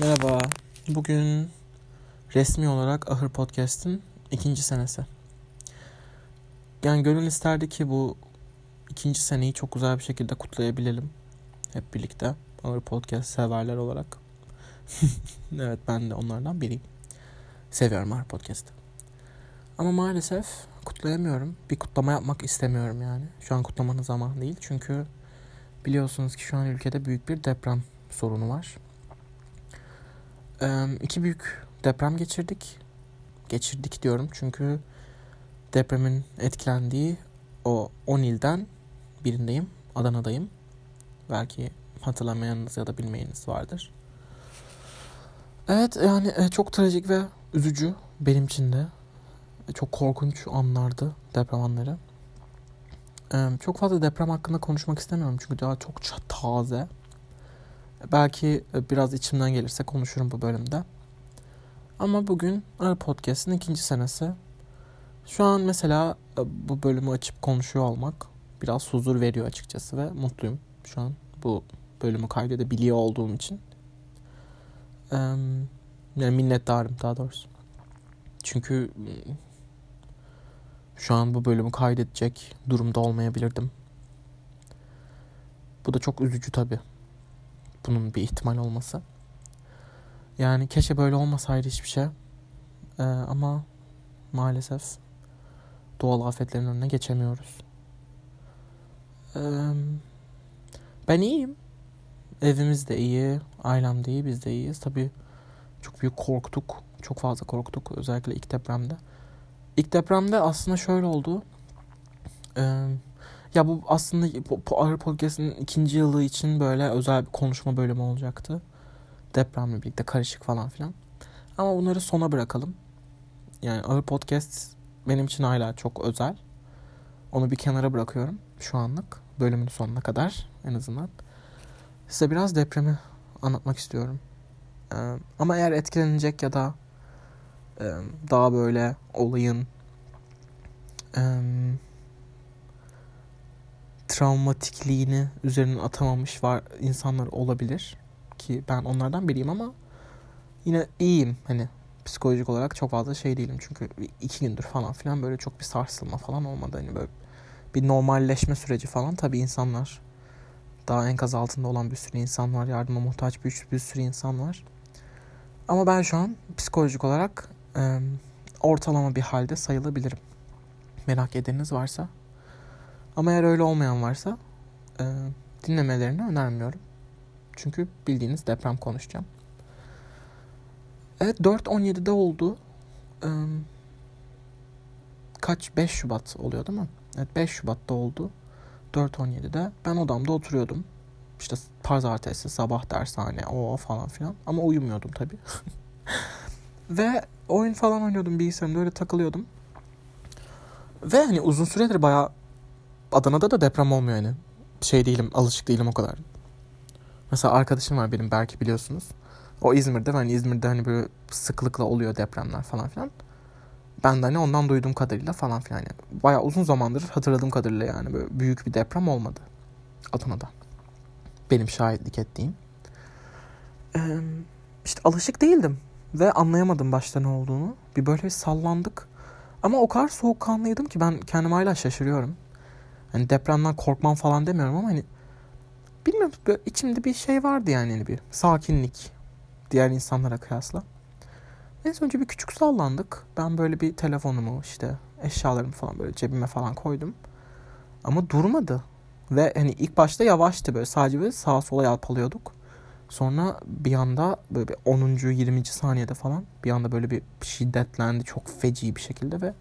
Merhaba. Bugün resmi olarak Ahır Podcast'in ikinci senesi. Yani gönül isterdi ki bu ikinci seneyi çok güzel bir şekilde kutlayabilelim. Hep birlikte. Ahır Podcast severler olarak. evet ben de onlardan biriyim. Seviyorum Ahır Podcast'ı. Ama maalesef kutlayamıyorum. Bir kutlama yapmak istemiyorum yani. Şu an kutlamanın zamanı değil. Çünkü biliyorsunuz ki şu an ülkede büyük bir deprem sorunu var iki büyük deprem geçirdik. Geçirdik diyorum çünkü depremin etkilendiği o 10 ilden birindeyim. Adana'dayım. Belki hatırlamayanınız ya da bilmeyeniniz vardır. Evet yani e, çok trajik ve üzücü benim için de. E, çok korkunç anlardı deprem anları. Çok fazla deprem hakkında konuşmak istemiyorum çünkü daha çok taze. Belki e, biraz içimden gelirse konuşurum bu bölümde. Ama bugün Arı Podcast'ın ikinci senesi. Şu an mesela e, bu bölümü açıp konuşuyor olmak biraz huzur veriyor açıkçası ve mutluyum şu an bu bölümü kaydedebiliyor olduğum için. Yani minnettarım daha doğrusu. Çünkü şu an bu bölümü kaydedecek durumda olmayabilirdim. Bu da çok üzücü tabii bunun bir ihtimal olması. Yani keşke böyle olmasaydı hiçbir şey. Ee, ama maalesef doğal afetlerin önüne geçemiyoruz. Ee, ben iyiyim. Evimiz de iyi, ailem de iyi, biz de iyiyiz. Tabii çok büyük korktuk. Çok fazla korktuk özellikle ilk depremde. İlk depremde aslında şöyle oldu. Ee, ya bu aslında Ağrı Podcast'ın ikinci yılı için böyle özel bir konuşma bölümü olacaktı. Depremle birlikte karışık falan filan. Ama bunları sona bırakalım. Yani Ağır Podcast benim için hala çok özel. Onu bir kenara bırakıyorum şu anlık. Bölümün sonuna kadar en azından. Size biraz depremi anlatmak istiyorum. Ee, ama eğer etkilenecek ya da e, daha böyle olayın e, travmatikliğini üzerine atamamış var insanlar olabilir. Ki ben onlardan biriyim ama yine iyiyim. Hani psikolojik olarak çok fazla şey değilim. Çünkü iki gündür falan filan böyle çok bir sarsılma falan olmadı. Hani böyle bir normalleşme süreci falan tabii insanlar daha enkaz altında olan bir sürü insan var yardıma muhtaç bir, bir sürü insan var. Ama ben şu an psikolojik olarak e, ortalama bir halde sayılabilirim. Merak edeniniz varsa ama eğer öyle olmayan varsa e, dinlemelerini önermiyorum. Çünkü bildiğiniz deprem konuşacağım. Evet 4.17'de oldu. E, kaç? 5 Şubat oluyor değil mi? Evet 5 Şubat'ta oldu. 4.17'de ben odamda oturuyordum. İşte pazartesi sabah dershane o falan filan. Ama uyumuyordum tabii. Ve oyun falan oynuyordum bilgisayarımda öyle takılıyordum. Ve hani uzun süredir bayağı Adana'da da deprem olmuyor yani. Şey değilim, alışık değilim o kadar. Mesela arkadaşım var benim belki biliyorsunuz. O İzmir'de hani İzmir'de hani böyle sıklıkla oluyor depremler falan filan. Ben de hani ondan duyduğum kadarıyla falan filan yani. Bayağı uzun zamandır hatırladığım kadarıyla yani böyle büyük bir deprem olmadı. Adana'da. Benim şahitlik ettiğim. Ee, işte alışık değildim. Ve anlayamadım başta ne olduğunu. Bir böyle bir sallandık. Ama o kadar soğukkanlıydım ki ben kendim hala şaşırıyorum. Hani depremden korkmam falan demiyorum ama hani bilmiyorum böyle içimde bir şey vardı yani hani bir sakinlik diğer insanlara kıyasla. En önce bir küçük sallandık. Ben böyle bir telefonumu işte eşyalarımı falan böyle cebime falan koydum. Ama durmadı. Ve hani ilk başta yavaştı böyle sadece böyle sağa sola yalpalıyorduk. Sonra bir anda böyle bir 10. 20. saniyede falan bir anda böyle bir şiddetlendi çok feci bir şekilde ve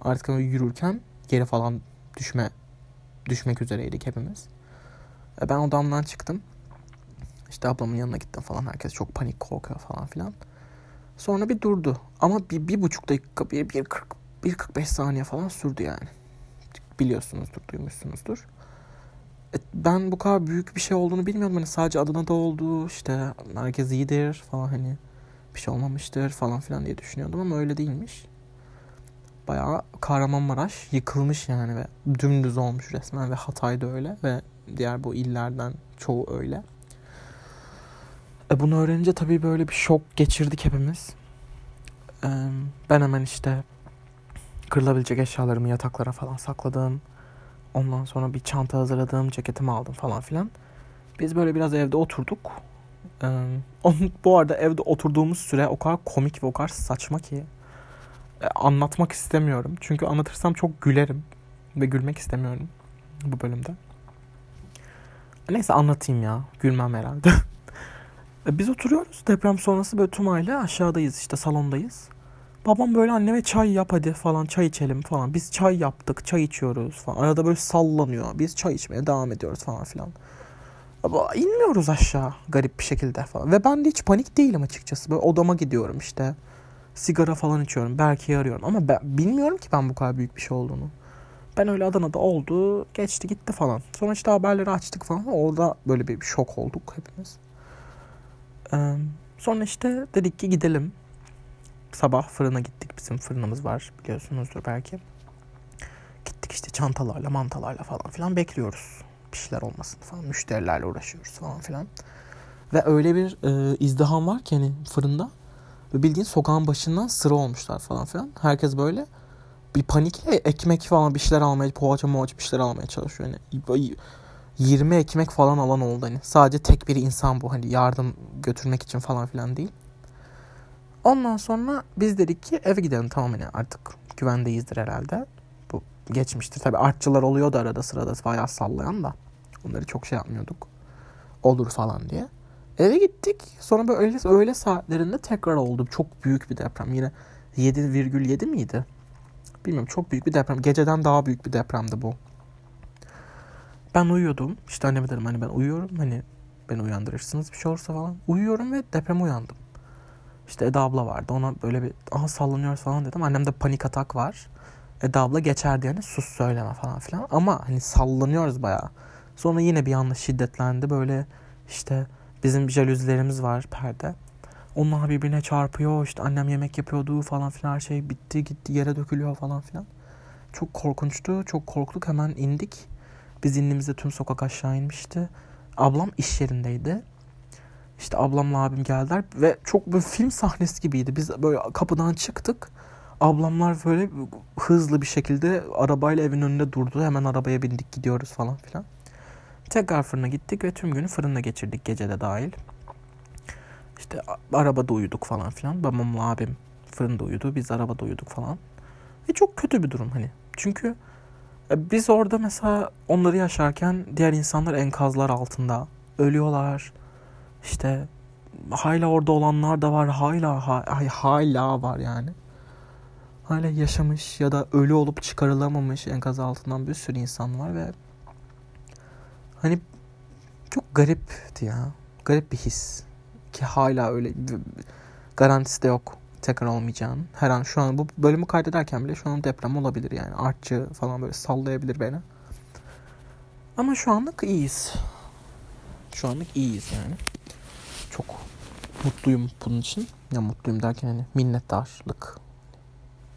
artık böyle yürürken geri falan düşme düşmek üzereydik hepimiz. E, ben odamdan çıktım. İşte ablamın yanına gittim falan. Herkes çok panik korkuyor falan filan. Sonra bir durdu. Ama bir, bir buçuk dakika, bir, bir, 40, bir 45 saniye falan sürdü yani. Biliyorsunuzdur, duymuşsunuzdur. E, ben bu kadar büyük bir şey olduğunu bilmiyordum. Hani sadece adına da oldu. İşte herkes iyidir falan hani bir şey olmamıştır falan filan diye düşünüyordum ama öyle değilmiş bayağı Kahramanmaraş yıkılmış yani ve dümdüz olmuş resmen ve Hatay da öyle ve diğer bu illerden çoğu öyle. E bunu öğrenince tabii böyle bir şok geçirdik hepimiz. E, ben hemen işte kırılabilecek eşyalarımı yataklara falan sakladım. Ondan sonra bir çanta hazırladım, ceketimi aldım falan filan. Biz böyle biraz evde oturduk. Ee, bu arada evde oturduğumuz süre o kadar komik ve o kadar saçma ki anlatmak istemiyorum. Çünkü anlatırsam çok gülerim ve gülmek istemiyorum bu bölümde. Neyse anlatayım ya. Gülmem herhalde. E, biz oturuyoruz. Deprem sonrası böyle tüm aile aşağıdayız işte salondayız. Babam böyle anneme çay yap hadi falan çay içelim falan. Biz çay yaptık çay içiyoruz falan. Arada böyle sallanıyor. Biz çay içmeye devam ediyoruz falan filan. Ama inmiyoruz aşağı garip bir şekilde falan. Ve ben de hiç panik değilim açıkçası. Böyle odama gidiyorum işte. Sigara falan içiyorum. Berke'yi arıyorum. Ama ben bilmiyorum ki ben bu kadar büyük bir şey olduğunu. Ben öyle Adana'da oldu. Geçti gitti falan. Sonra işte haberleri açtık falan. Orada böyle bir şok olduk hepimiz. Ee, sonra işte dedik ki gidelim. Sabah fırına gittik. Bizim fırınımız var biliyorsunuzdur belki. Gittik işte çantalarla mantalarla falan filan bekliyoruz. Bir şeyler olmasın falan. Müşterilerle uğraşıyoruz falan filan. Ve öyle bir e, izdiham var ki hani fırında. Ve bildiğin sokağın başından sıra olmuşlar falan filan. Herkes böyle bir panikle ekmek falan bir şeyler almaya, poğaça moğaça bir şeyler almaya çalışıyor. Yani 20 ekmek falan alan oldu hani. Sadece tek bir insan bu hani yardım götürmek için falan filan değil. Ondan sonra biz dedik ki eve gidelim tamam hani artık güvendeyizdir herhalde. Bu geçmiştir. Tabi artçılar oluyordu arada sırada bayağı sallayan da. Onları çok şey yapmıyorduk. Olur falan diye. Eve gittik. Sonra böyle öğle, öğle saatlerinde tekrar oldu. Çok büyük bir deprem. Yine 7,7 miydi? Bilmiyorum çok büyük bir deprem. Geceden daha büyük bir depremdi bu. Ben uyuyordum. İşte anneme dedim hani ben uyuyorum. Hani beni uyandırırsınız bir şey olursa falan. Uyuyorum ve deprem uyandım. İşte Eda abla vardı. Ona böyle bir aha sallanıyoruz falan dedim. Annemde panik atak var. Eda abla geçer diye hani sus söyleme falan filan. Ama hani sallanıyoruz bayağı. Sonra yine bir anda şiddetlendi. Böyle işte bizim jalüzilerimiz var perde. Onlar birbirine çarpıyor. İşte annem yemek yapıyordu falan filan. Her şey bitti gitti yere dökülüyor falan filan. Çok korkunçtu. Çok korktuk. Hemen indik. Biz indiğimizde tüm sokak aşağı inmişti. Ablam iş yerindeydi. İşte ablamla abim geldiler ve çok bir film sahnesi gibiydi. Biz böyle kapıdan çıktık. Ablamlar böyle hızlı bir şekilde arabayla evin önünde durdu. Hemen arabaya bindik gidiyoruz falan filan. Tekrar fırına gittik ve tüm günü fırında geçirdik gecede dahil. İşte arabada uyuduk falan filan. Babamla abim fırında uyudu. Biz arabada uyuduk falan. Ve çok kötü bir durum hani. Çünkü e, biz orada mesela onları yaşarken diğer insanlar enkazlar altında ölüyorlar. İşte hala orada olanlar da var. Hala hala var yani. Hala yaşamış ya da ölü olup çıkarılamamış enkaz altından bir sürü insan var ve hani çok garipti ya. Garip bir his. Ki hala öyle garantisi de yok tekrar olmayacağını. Her an şu an bu bölümü kaydederken bile şu an deprem olabilir yani. Artçı falan böyle sallayabilir beni. Ama şu anlık iyiyiz. Şu anlık iyiyiz yani. Çok mutluyum bunun için. Ya mutluyum derken hani minnettarlık.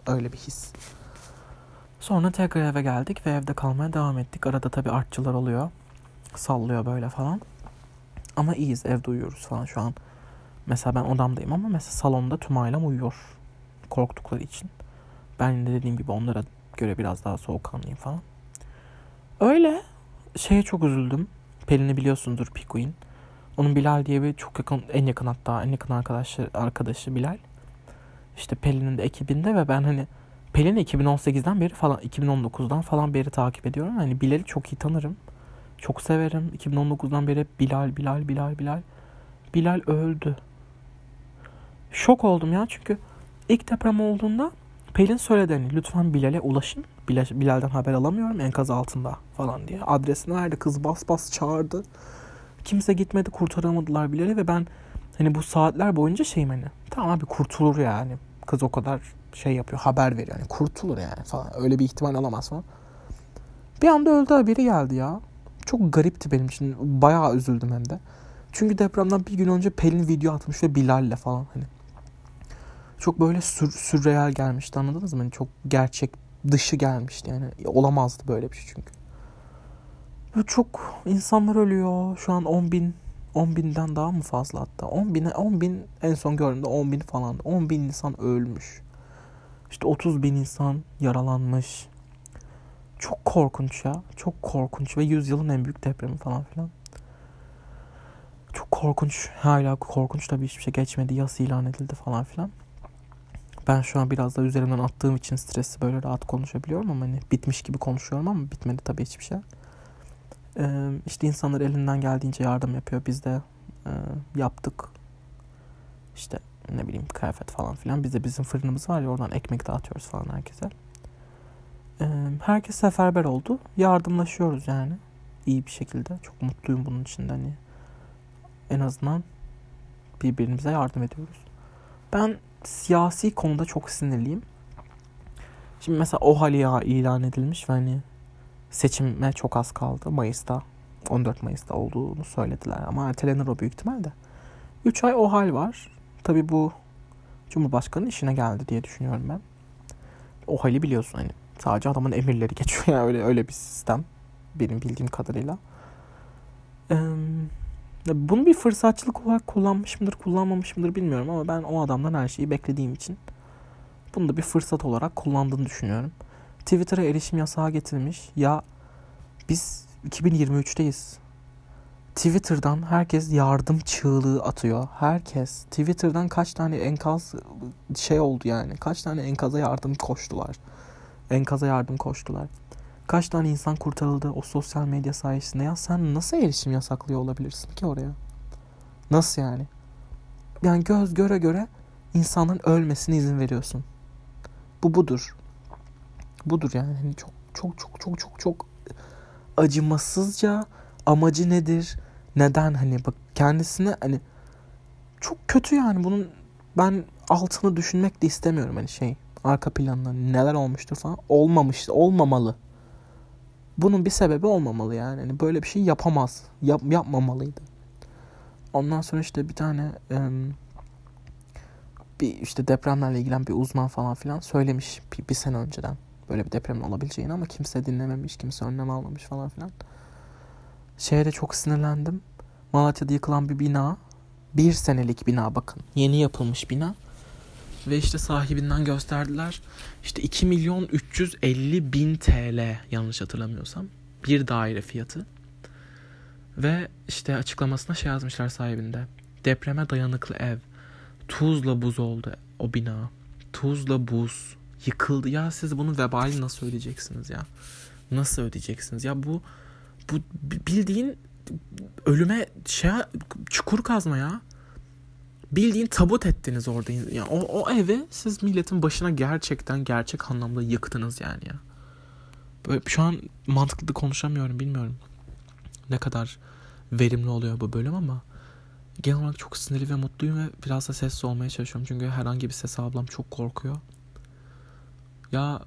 Öyle bir his. Sonra tekrar eve geldik ve evde kalmaya devam ettik. Arada tabii artçılar oluyor. Sallıyor böyle falan. Ama iyiyiz evde uyuyoruz falan şu an. Mesela ben odamdayım ama mesela salonda tüm ailem uyuyor. Korktukları için. Ben de dediğim gibi onlara göre biraz daha soğukkanlıyım falan. Öyle. Şeye çok üzüldüm. Pelin'i biliyorsundur Pikuin. Onun Bilal diye bir çok yakın, en yakın hatta en yakın arkadaşı, arkadaşı Bilal. İşte Pelin'in de ekibinde ve ben hani Pelin'i 2018'den beri falan 2019'dan falan beri takip ediyorum. Hani Bilal'i çok iyi tanırım. Çok severim. 2019'dan beri Bilal, Bilal, Bilal, Bilal. Bilal öldü. Şok oldum ya çünkü ilk deprem olduğunda Pelin söyledi hani lütfen Bilal'e ulaşın. Bilal, Bilal'den haber alamıyorum enkaz altında falan diye. Adresini verdi kız bas bas çağırdı. Kimse gitmedi kurtaramadılar Bilal'i ve ben hani bu saatler boyunca şeyim hani tamam abi kurtulur yani. Kız o kadar şey yapıyor haber veriyor yani kurtulur yani falan öyle bir ihtimal alamaz falan. Bir anda öldü haberi geldi ya. Çok garipti benim için. Bayağı üzüldüm hem de. Çünkü depremden bir gün önce Pelin video atmış ve Bilal'le falan hani. Çok böyle sür, sürreal gelmişti anladınız mı? Hani çok gerçek dışı gelmişti yani. Olamazdı böyle bir şey çünkü. Ve çok insanlar ölüyor. Şu an 10 bin 10 binden daha mı fazla hatta? 10 bin, 10 bin en son gördüğümde 10 bin falan. 10 bin insan ölmüş. İşte 30 bin insan yaralanmış. Çok korkunç ya. Çok korkunç ve yüzyılın en büyük depremi falan filan. Çok korkunç. Hala korkunç tabii hiçbir şey geçmedi. Yas ilan edildi falan filan. Ben şu an biraz da üzerimden attığım için stresi böyle rahat konuşabiliyorum ama hani bitmiş gibi konuşuyorum ama bitmedi tabii hiçbir şey. Ee, işte insanlar elinden geldiğince yardım yapıyor. Biz de e, yaptık. İşte ne bileyim kıyafet falan filan. Biz de bizim fırınımız var ya oradan ekmek dağıtıyoruz falan herkese. Herkes seferber oldu. Yardımlaşıyoruz yani. İyi bir şekilde. Çok mutluyum bunun için de hani. En azından birbirimize yardım ediyoruz. Ben siyasi konuda çok sinirliyim. Şimdi mesela OHAL ilan edilmiş ve hani seçime çok az kaldı. Mayıs'ta 14 Mayıs'ta olduğunu söylediler ama ertelenir o büyük ihtimalle. 3 ay OHAL var. Tabi bu Cumhurbaşkanı işine geldi diye düşünüyorum ben. OHAL'i biliyorsun hani sadece adamın emirleri geçiyor yani öyle öyle bir sistem benim bildiğim kadarıyla. Ee, bunu bir fırsatçılık olarak kullanmış mıdır, kullanmamış mıdır bilmiyorum ama ben o adamdan her şeyi beklediğim için bunu da bir fırsat olarak kullandığını düşünüyorum. Twitter'a erişim yasağı getirilmiş. Ya biz 2023'teyiz. Twitter'dan herkes yardım çığlığı atıyor. Herkes. Twitter'dan kaç tane enkaz şey oldu yani. Kaç tane enkaza yardım koştular. Enkaza yardım koştular. Kaç tane insan kurtarıldı o sosyal medya sayesinde. Ya sen nasıl erişim yasaklıyor olabilirsin ki oraya? Nasıl yani? Yani göz göre göre insanın ölmesine izin veriyorsun. Bu budur. Budur yani. Hani çok çok çok çok çok çok acımasızca amacı nedir? Neden hani bak kendisine hani çok kötü yani bunun ben altını düşünmek de istemiyorum hani şey arka planında neler olmuştur falan olmamış olmamalı. Bunun bir sebebi olmamalı yani. Hani böyle bir şey yapamaz. Yap, yapmamalıydı. Ondan sonra işte bir tane e, bir işte depremlerle ilgilen bir uzman falan filan söylemiş bir, bir sene önceden böyle bir depremin olabileceğini ama kimse dinlememiş, kimse önlem almamış falan filan. Şeye de çok sinirlendim. Malatya'da yıkılan bir bina. Bir senelik bina bakın. Yeni yapılmış bina. Ve işte sahibinden gösterdiler. İşte 2 milyon 350 bin TL yanlış hatırlamıyorsam. Bir daire fiyatı. Ve işte açıklamasına şey yazmışlar sahibinde. Depreme dayanıklı ev. Tuzla buz oldu o bina. Tuzla buz. Yıkıldı. Ya siz bunun vebalini nasıl ödeyeceksiniz ya? Nasıl ödeyeceksiniz? Ya bu bu bildiğin ölüme şey çukur kazma ya. Bildiğin tabut ettiniz orada. Yani o, o evi siz milletin başına gerçekten gerçek anlamda yıktınız yani ya. Böyle şu an mantıklı konuşamıyorum bilmiyorum. Ne kadar verimli oluyor bu bölüm ama genel olarak çok sinirli ve mutluyum ve biraz da sessiz olmaya çalışıyorum. Çünkü herhangi bir ses ablam çok korkuyor. Ya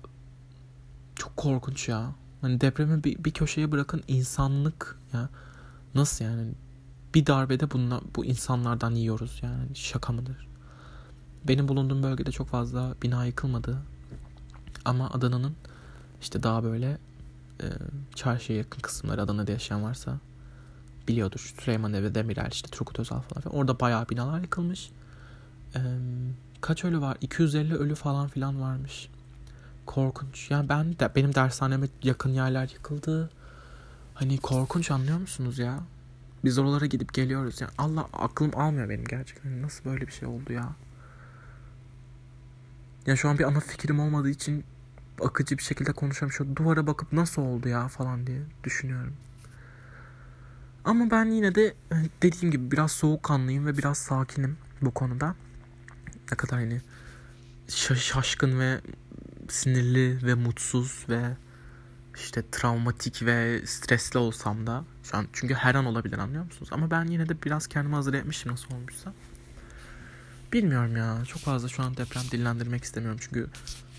çok korkunç ya. Hani depremi bir, bir köşeye bırakın insanlık ya. Nasıl yani? Bir darbede bunla, bu insanlardan yiyoruz yani. Şaka mıdır? Benim bulunduğum bölgede çok fazla bina yıkılmadı. Ama Adana'nın işte daha böyle e, çarşıya yakın kısımları Adana'da yaşayan varsa biliyordur. Süleyman Evi, Demirel, işte Turgut Özal falan filan. Orada bayağı binalar yıkılmış. E, kaç ölü var? 250 ölü falan filan varmış korkunç. Yani ben de benim dershaneme yakın yerler yıkıldı. Hani korkunç anlıyor musunuz ya? Biz oralara gidip geliyoruz. Yani Allah aklım almıyor benim gerçekten. Nasıl böyle bir şey oldu ya? Ya şu an bir ana fikrim olmadığı için akıcı bir şekilde konuşuyorum. Şu duvara bakıp nasıl oldu ya falan diye düşünüyorum. Ama ben yine de hani dediğim gibi biraz soğukkanlıyım ve biraz sakinim bu konuda. Ne kadar hani şaşkın ve sinirli ve mutsuz ve işte travmatik ve stresli olsam da şu an çünkü her an olabilir anlıyor musunuz? Ama ben yine de biraz kendimi hazır etmişim nasıl olmuşsa. Bilmiyorum ya. Çok fazla şu an deprem dillendirmek istemiyorum çünkü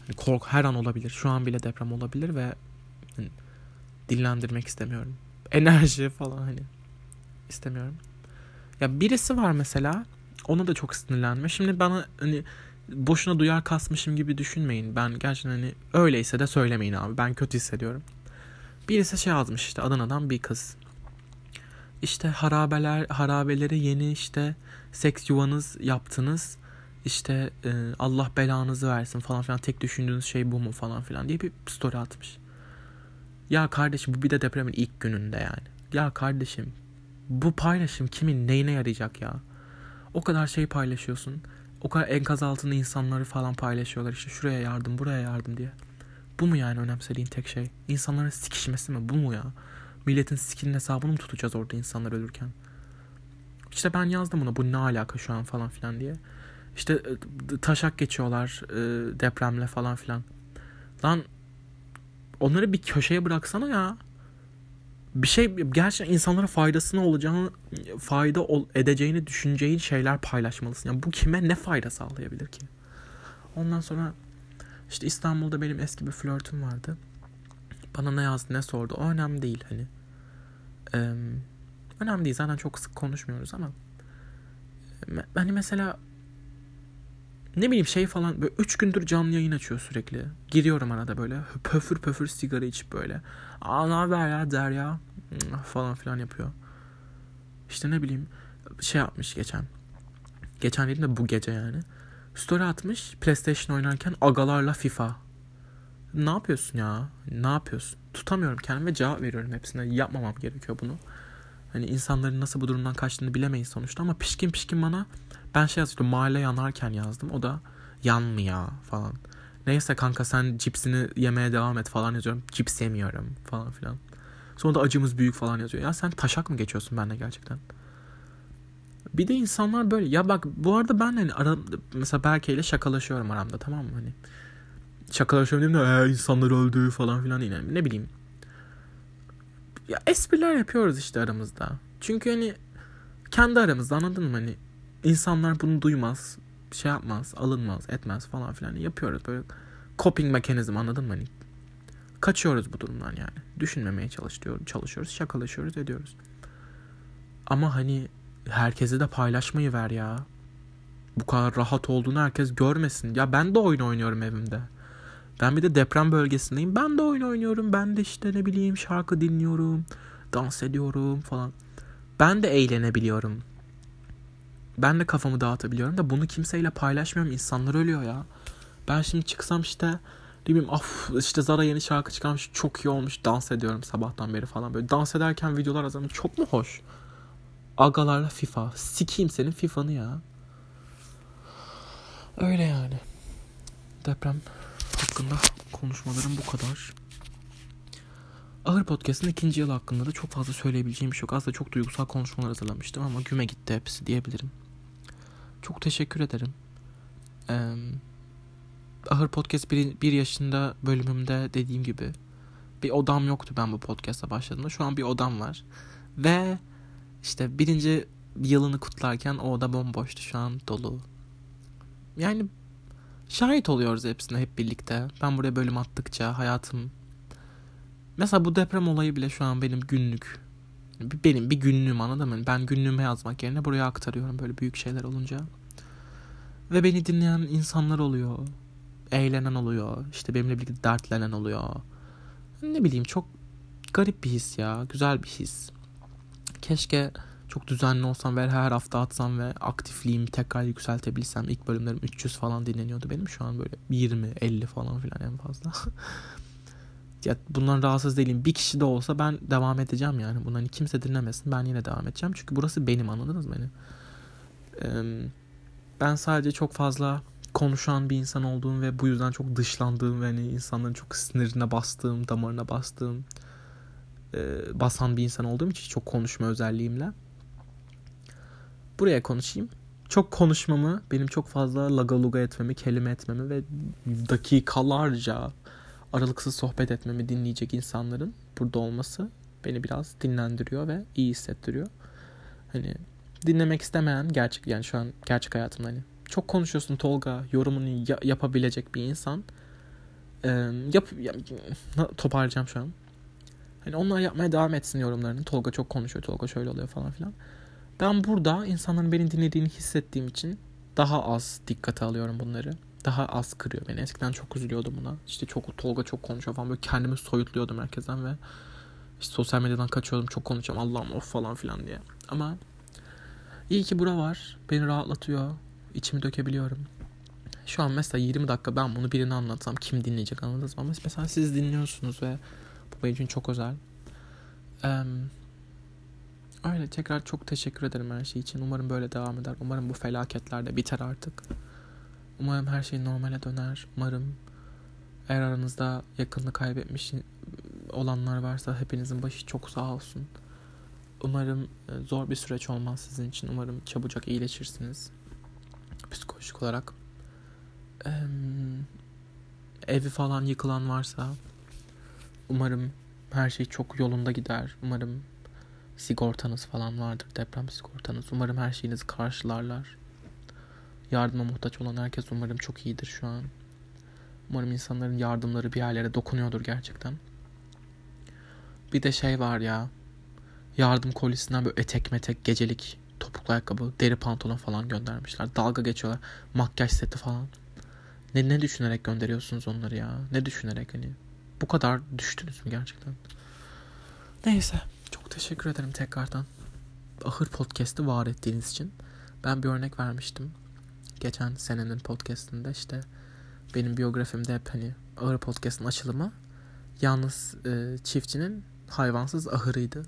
hani kork her an olabilir. Şu an bile deprem olabilir ve hani dillendirmek istemiyorum. Enerji falan hani istemiyorum. Ya birisi var mesela ona da çok sinirlenme. Şimdi bana hani boşuna duyar kasmışım gibi düşünmeyin. Ben gerçekten hani öyleyse de söylemeyin abi. Ben kötü hissediyorum. Birisi şey yazmış işte Adana'dan bir kız. İşte harabeler harabelere yeni işte seks yuvanız yaptınız. İşte e, Allah belanızı versin falan filan tek düşündüğünüz şey bu mu falan filan diye bir story atmış. Ya kardeşim bu bir de depremin ilk gününde yani. Ya kardeşim bu paylaşım kimin neyine yarayacak ya? O kadar şey paylaşıyorsun. O kadar enkaz altında insanları falan paylaşıyorlar işte şuraya yardım buraya yardım diye. Bu mu yani önemsediğin tek şey? İnsanların sikişmesi mi? Bu mu ya? Milletin sikinin hesabını mı tutacağız orada insanlar ölürken? İşte ben yazdım buna bu ne alaka şu an falan filan diye. İşte e, taşak geçiyorlar e, depremle falan filan. Lan onları bir köşeye bıraksana ya. Bir şey gerçekten insanlara faydasını olacağını, fayda edeceğini düşüneceğin şeyler paylaşmalısın. Yani bu kime ne fayda sağlayabilir ki? Ondan sonra işte İstanbul'da benim eski bir flörtüm vardı. Bana ne yazdı ne sordu. O önemli değil hani. Ee, önemli değil zaten çok sık konuşmuyoruz ama hani mesela ne bileyim şey falan böyle üç gündür canlı yayın açıyor sürekli. Giriyorum arada böyle pöfür pöfür sigara içip böyle. Aa ne haber ya der ya falan filan yapıyor. İşte ne bileyim şey yapmış geçen. Geçen dedim de bu gece yani. Story atmış PlayStation oynarken agalarla FIFA. Ne yapıyorsun ya? Ne yapıyorsun? Tutamıyorum kendime cevap veriyorum hepsine. Yapmamam gerekiyor bunu. Hani insanların nasıl bu durumdan kaçtığını bilemeyiz sonuçta ama pişkin pişkin bana ben şey yazıyordum mahalle yanarken yazdım. O da yanmıyor falan. Neyse kanka sen cipsini yemeye devam et falan yazıyorum. Cips yemiyorum falan filan. Sonra da acımız büyük falan yazıyor. Ya sen taşak mı geçiyorsun benimle gerçekten? Bir de insanlar böyle ya bak bu arada ben hani ara, mesela Berke ile şakalaşıyorum aramda tamam mı hani şakalaşıyorum dedim de ee, insanlar öldü falan filan değil. Ne bileyim. Ya espriler yapıyoruz işte aramızda. Çünkü hani kendi aramızda anladın mı? Hani insanlar bunu duymaz şey yapmaz alınmaz etmez falan filan yapıyoruz. Böyle coping mekanizm anladın mı? Hani kaçıyoruz bu durumdan yani. Düşünmemeye çalışıyoruz çalışıyoruz şakalaşıyoruz ediyoruz. Ama hani herkese de paylaşmayı ver ya. Bu kadar rahat olduğunu herkes görmesin. Ya ben de oyun oynuyorum evimde. Ben bir de deprem bölgesindeyim. Ben de oyun oynuyorum. Ben de işte ne bileyim şarkı dinliyorum. Dans ediyorum falan. Ben de eğlenebiliyorum. Ben de kafamı dağıtabiliyorum da bunu kimseyle paylaşmıyorum. İnsanlar ölüyor ya. Ben şimdi çıksam işte ne bileyim af işte Zara yeni şarkı çıkarmış çok iyi olmuş dans ediyorum sabahtan beri falan böyle dans ederken videolar azalmış çok mu hoş? Agalarla FIFA. Sikeyim senin FIFA'nı ya. Öyle yani. Deprem hakkında konuşmalarım bu kadar. Ağır Podcast'ın ikinci yıl hakkında da çok fazla söyleyebileceğim bir şey yok. Aslında çok duygusal konuşmalar hazırlamıştım ama güme gitti hepsi diyebilirim. Çok teşekkür ederim. Ee, Ahır Podcast bir, bir yaşında bölümümde dediğim gibi bir odam yoktu ben bu podcast'a başladığımda. Şu an bir odam var. Ve işte birinci yılını kutlarken o oda bomboştu şu an dolu. Yani şahit oluyoruz hepsine hep birlikte. Ben buraya bölüm attıkça hayatım... Mesela bu deprem olayı bile şu an benim günlük. Benim bir günlüğüm anladın mı? Ben günlüğüme yazmak yerine buraya aktarıyorum böyle büyük şeyler olunca. Ve beni dinleyen insanlar oluyor. Eğlenen oluyor. İşte benimle birlikte dertlenen oluyor. Ne bileyim çok garip bir his ya. Güzel bir his. Keşke çok düzenli olsam ve her hafta atsam ve aktifliğimi tekrar yükseltebilsem. İlk bölümlerim 300 falan dinleniyordu benim. Şu an böyle 20, 50 falan filan en fazla. ya bundan rahatsız değilim. Bir kişi de olsa ben devam edeceğim yani. Bundan hani kimse dinlemesin. Ben yine devam edeceğim. Çünkü burası benim anladınız beni? Ee, ben sadece çok fazla konuşan bir insan olduğum ve bu yüzden çok dışlandığım ve hani insanların çok sinirine bastığım, damarına bastığım basan bir insan olduğum için çok konuşma özelliğimle. Buraya konuşayım. Çok konuşmamı, benim çok fazla lagaluga etmemi, kelime etmemi ve dakikalarca aralıksız sohbet etmemi dinleyecek insanların burada olması beni biraz dinlendiriyor ve iyi hissettiriyor. Hani dinlemek istemeyen gerçek yani şu an gerçek hayatımda hani çok konuşuyorsun Tolga yorumunu ya- yapabilecek bir insan ee, yap, ya, toparlayacağım şu an Hani onlar yapmaya devam etsin yorumlarını. Tolga çok konuşuyor. Tolga şöyle oluyor falan filan. Ben burada insanların beni dinlediğini hissettiğim için daha az dikkate alıyorum bunları. Daha az kırıyor beni. Eskiden çok üzülüyordum buna. İşte çok Tolga çok konuşuyor falan. Böyle kendimi soyutluyordum herkesten ve İşte sosyal medyadan kaçıyordum çok konuşacağım Allah'ım of falan filan diye. Ama iyi ki bura var. Beni rahatlatıyor. İçimi dökebiliyorum. Şu an mesela 20 dakika ben bunu birine anlatsam kim dinleyecek anladınız mı? Ama mesela siz dinliyorsunuz ve bu benim için çok özel. Ee, öyle tekrar çok teşekkür ederim her şey için. Umarım böyle devam eder. Umarım bu felaketler de biter artık. Umarım her şey normale döner. Umarım eğer aranızda yakınını kaybetmiş olanlar varsa hepinizin başı çok sağ olsun. Umarım e, zor bir süreç olmaz sizin için. Umarım çabucak iyileşirsiniz. Psikolojik olarak. Ee, evi falan yıkılan varsa umarım her şey çok yolunda gider. Umarım sigortanız falan vardır. Deprem sigortanız. Umarım her şeyinizi karşılarlar. Yardıma muhtaç olan herkes umarım çok iyidir şu an. Umarım insanların yardımları bir yerlere dokunuyordur gerçekten. Bir de şey var ya. Yardım kolisinden böyle etek metek gecelik topuklu ayakkabı, deri pantolon falan göndermişler. Dalga geçiyorlar. Makyaj seti falan. Ne, ne düşünerek gönderiyorsunuz onları ya? Ne düşünerek hani? Bu kadar düştünüz mü gerçekten? Neyse. Çok teşekkür ederim tekrardan. Ahır Podcast'ı var ettiğiniz için. Ben bir örnek vermiştim. Geçen senenin podcast'inde işte benim biyografimde hep hani Ahır Podcast'ın açılımı yalnız e, çiftçinin hayvansız ahırıydı.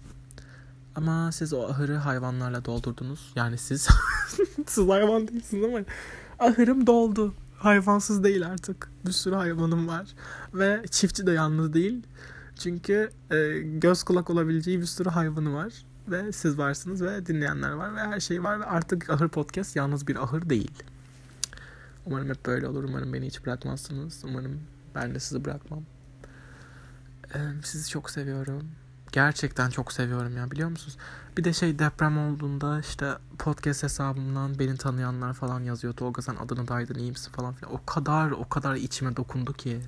Ama siz o ahırı hayvanlarla doldurdunuz. Yani siz siz hayvan değilsiniz ama ahırım doldu. Hayvansız değil artık. Bir sürü hayvanım var. Ve çiftçi de yalnız değil. Çünkü e, göz kulak olabileceği bir sürü hayvanı var. Ve siz varsınız ve dinleyenler var ve her şey var. Ve artık Ahır Podcast yalnız bir ahır değil. Umarım hep böyle olur. Umarım beni hiç bırakmazsınız. Umarım ben de sizi bırakmam. Ee, sizi çok seviyorum. Gerçekten çok seviyorum ya biliyor musunuz? Bir de şey deprem olduğunda işte podcast hesabımdan beni tanıyanlar falan yazıyor. Tolga sen adını daydın iyi misin falan filan. O kadar o kadar içime dokundu ki.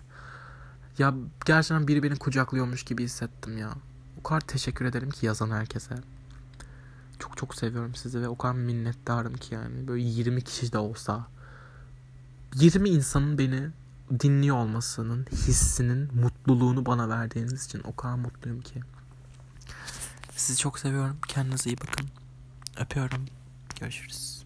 Ya gerçekten biri beni kucaklıyormuş gibi hissettim ya. O kadar teşekkür ederim ki yazan herkese. Çok çok seviyorum sizi ve o kadar minnettarım ki yani. Böyle 20 kişi de olsa 20 insanın beni dinliyor olmasının hissinin mutluluğunu bana verdiğiniz için o kadar mutluyum ki. Sizi çok seviyorum. Kendinize iyi bakın. Öpüyorum. Görüşürüz.